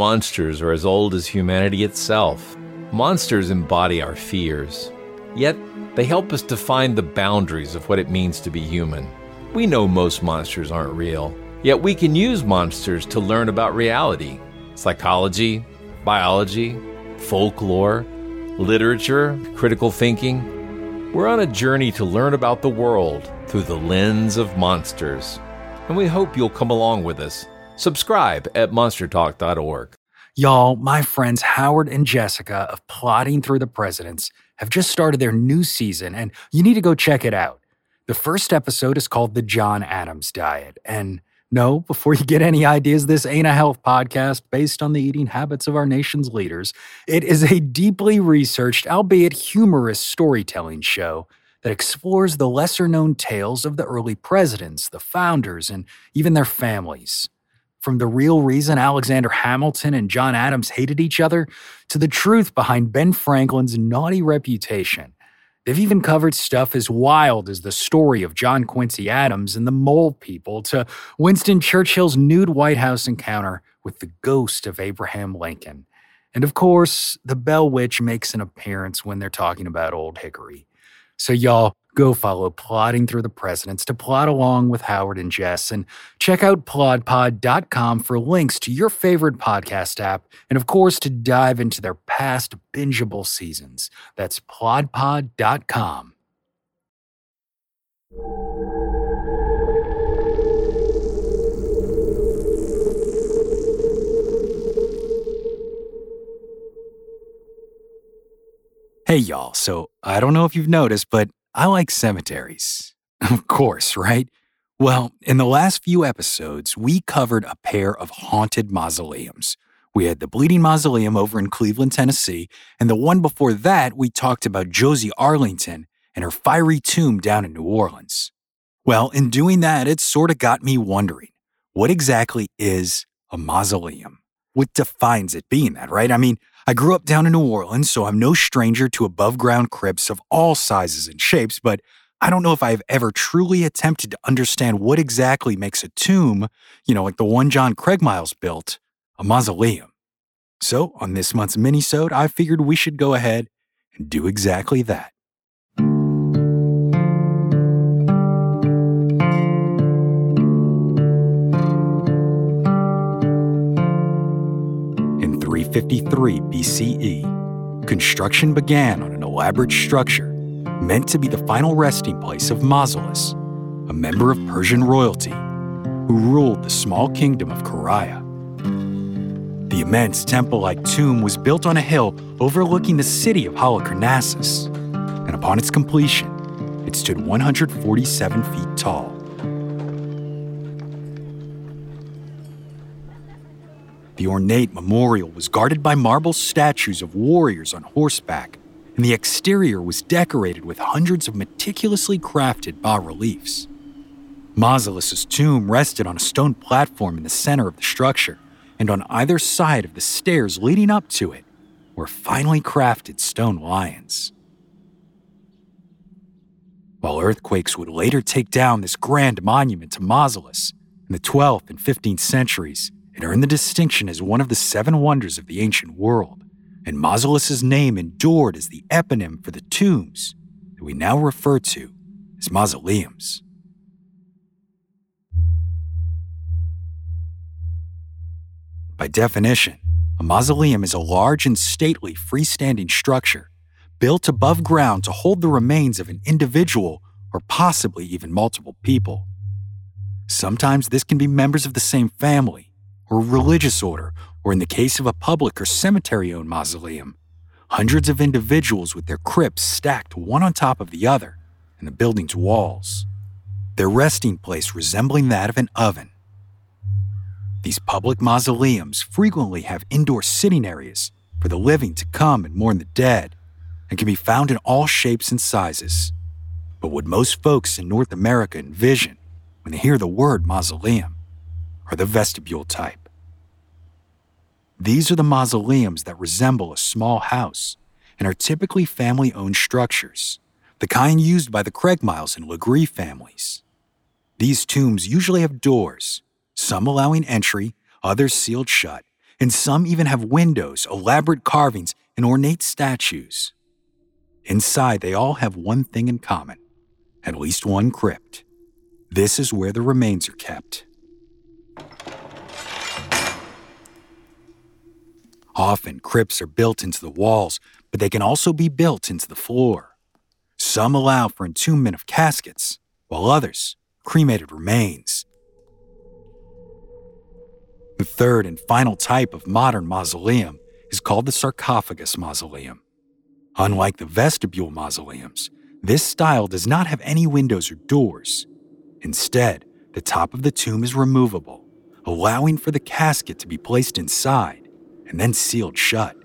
Monsters are as old as humanity itself. Monsters embody our fears. Yet, they help us define the boundaries of what it means to be human. We know most monsters aren't real, yet we can use monsters to learn about reality, psychology, biology, folklore, literature, critical thinking. We're on a journey to learn about the world through the lens of monsters, and we hope you'll come along with us. Subscribe at monstertalk.org. Y'all, my friends Howard and Jessica of Plodding Through the Presidents have just started their new season, and you need to go check it out. The first episode is called The John Adams Diet. And no, before you get any ideas, this ain't a health podcast based on the eating habits of our nation's leaders. It is a deeply researched, albeit humorous storytelling show that explores the lesser known tales of the early presidents, the founders, and even their families. From the real reason Alexander Hamilton and John Adams hated each other to the truth behind Ben Franklin's naughty reputation. They've even covered stuff as wild as the story of John Quincy Adams and the Mole People to Winston Churchill's nude White House encounter with the ghost of Abraham Lincoln. And of course, the Bell Witch makes an appearance when they're talking about Old Hickory. So, y'all, go follow Plodding Through the Presidents to plot along with Howard and Jess. And check out plodpod.com for links to your favorite podcast app. And of course, to dive into their past bingeable seasons. That's plodpod.com. Hey, y'all. So I don't know if you've noticed, but I like cemeteries. Of course, right? Well, in the last few episodes, we covered a pair of haunted mausoleums. We had the Bleeding Mausoleum over in Cleveland, Tennessee, and the one before that, we talked about Josie Arlington and her fiery tomb down in New Orleans. Well, in doing that, it sort of got me wondering what exactly is a mausoleum? What defines it being that, right? I mean, I grew up down in New Orleans, so I'm no stranger to above ground crypts of all sizes and shapes, but I don't know if I've ever truly attempted to understand what exactly makes a tomb, you know, like the one John Craigmiles built, a mausoleum. So, on this month's minisode, I figured we should go ahead and do exactly that. In 353 BCE, construction began on an elaborate structure meant to be the final resting place of Mausolus, a member of Persian royalty who ruled the small kingdom of Caria. The immense temple like tomb was built on a hill overlooking the city of Halicarnassus, and upon its completion, it stood 147 feet tall. The ornate memorial was guarded by marble statues of warriors on horseback and the exterior was decorated with hundreds of meticulously crafted bas reliefs. Mausolus's tomb rested on a stone platform in the center of the structure, and on either side of the stairs leading up to it were finely crafted stone lions. While earthquakes would later take down this grand monument to Mausolus in the 12th and 15th centuries, it earned the distinction as one of the seven wonders of the ancient world and Mausolus's name endured as the eponym for the tombs that we now refer to as mausoleums. By definition, a mausoleum is a large and stately freestanding structure built above ground to hold the remains of an individual or possibly even multiple people. Sometimes this can be members of the same family, or religious order, or in the case of a public or cemetery owned mausoleum, hundreds of individuals with their crypts stacked one on top of the other in the building's walls, their resting place resembling that of an oven. These public mausoleums frequently have indoor sitting areas for the living to come and mourn the dead and can be found in all shapes and sizes. But what most folks in North America envision when they hear the word mausoleum are the vestibule type. These are the mausoleums that resemble a small house and are typically family owned structures, the kind used by the Craigmiles and Legare families. These tombs usually have doors, some allowing entry, others sealed shut, and some even have windows, elaborate carvings, and ornate statues. Inside, they all have one thing in common at least one crypt. This is where the remains are kept. Often, crypts are built into the walls, but they can also be built into the floor. Some allow for entombment of caskets, while others, cremated remains. The third and final type of modern mausoleum is called the sarcophagus mausoleum. Unlike the vestibule mausoleums, this style does not have any windows or doors. Instead, the top of the tomb is removable, allowing for the casket to be placed inside and then sealed shut.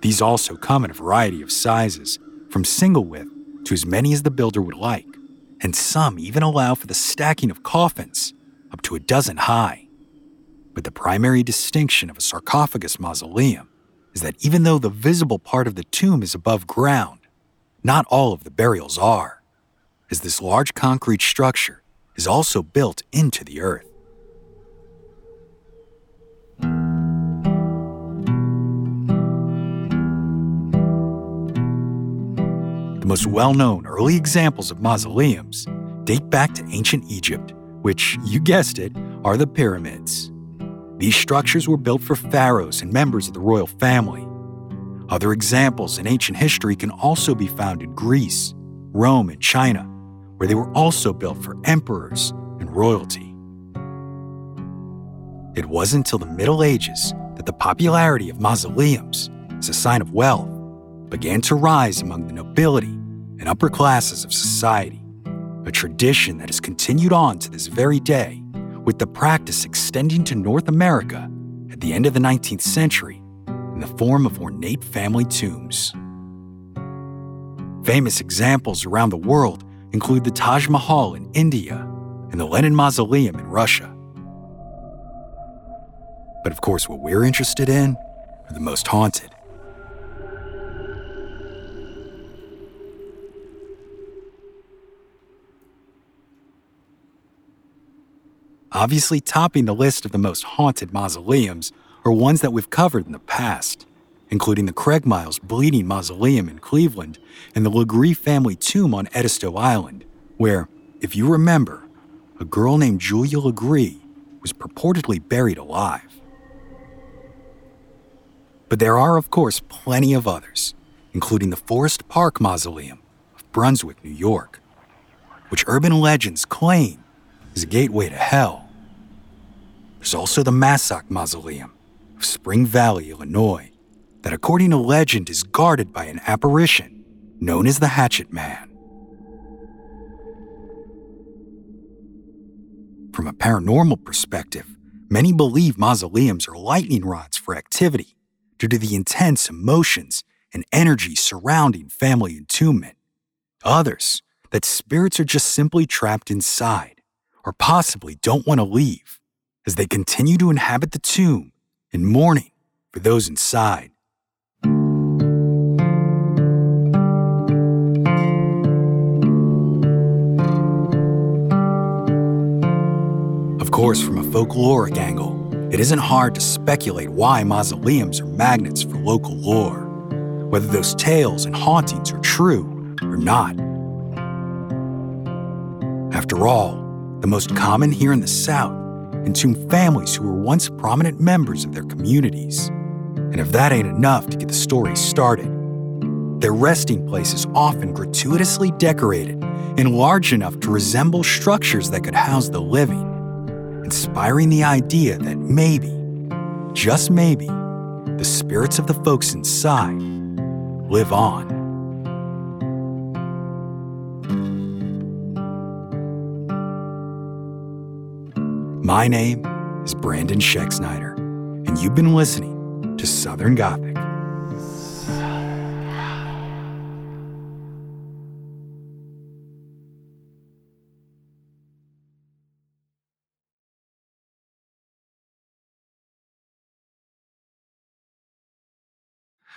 These also come in a variety of sizes, from single width to as many as the builder would like, and some even allow for the stacking of coffins up to a dozen high. But the primary distinction of a sarcophagus mausoleum is that even though the visible part of the tomb is above ground, not all of the burials are, as this large concrete structure is also built into the earth. The most well known early examples of mausoleums date back to ancient Egypt, which, you guessed it, are the pyramids. These structures were built for pharaohs and members of the royal family. Other examples in ancient history can also be found in Greece, Rome, and China, where they were also built for emperors and royalty. It wasn't until the Middle Ages that the popularity of mausoleums as a sign of wealth began to rise among the nobility and upper classes of society, a tradition that has continued on to this very day with the practice extending to North America at the end of the 19th century in the form of ornate family tombs. Famous examples around the world include the Taj Mahal in India and the Lenin Mausoleum in Russia. But of course, what we're interested in are the most haunted. Obviously, topping the list of the most haunted mausoleums are ones that we've covered in the past, including the Craigmiles Bleeding Mausoleum in Cleveland and the Legare family tomb on Edisto Island, where, if you remember, a girl named Julia Legare was purportedly buried alive. But there are, of course, plenty of others, including the Forest Park Mausoleum of Brunswick, New York, which urban legends claim is a gateway to hell. There's also the Massac Mausoleum of Spring Valley, Illinois, that according to legend is guarded by an apparition known as the Hatchet Man. From a paranormal perspective, many believe mausoleums are lightning rods for activity due to the intense emotions and energy surrounding family entombment. Others, that spirits are just simply trapped inside or possibly don't want to leave as they continue to inhabit the tomb in mourning for those inside. Of course, from a folkloric angle, it isn't hard to speculate why mausoleums are magnets for local lore, whether those tales and hauntings are true or not. After all, the most common here in the South entomb families who were once prominent members of their communities. And if that ain't enough to get the story started, their resting place is often gratuitously decorated and large enough to resemble structures that could house the living, inspiring the idea that maybe, just maybe, the spirits of the folks inside live on. My name is Brandon Schexnayder, and you've been listening to Southern Gothic.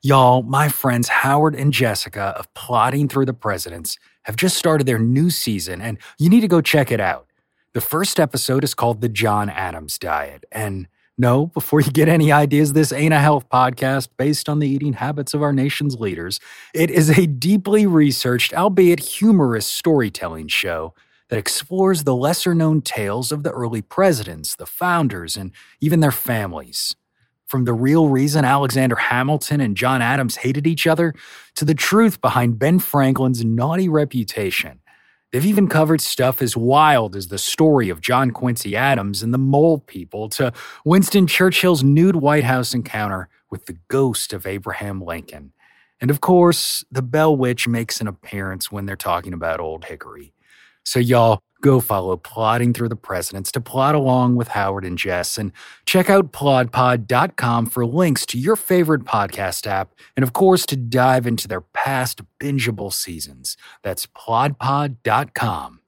Y'all, my friends Howard and Jessica of Plodding Through the Presidents have just started their new season, and you need to go check it out. The first episode is called The John Adams Diet, and No, before you get any ideas, this ain't a health podcast based on the eating habits of our nation's leaders. It is a deeply researched, albeit humorous storytelling show that explores the lesser known tales of the early presidents, the founders, and even their families. From the real reason Alexander Hamilton and John Adams hated each other to the truth behind Ben Franklin's naughty reputation. They've even covered stuff as wild as the story of John Quincy Adams and the Mole People to Winston Churchill's nude White House encounter with the ghost of Abraham Lincoln. And of course, the Bell Witch makes an appearance when they're talking about Old Hickory. So, y'all, go follow Plodding Through the Presidents to plot along with Howard and Jess. And check out plodpod.com for links to your favorite podcast app. And of course, to dive into their past bingeable seasons. That's plodpod.com.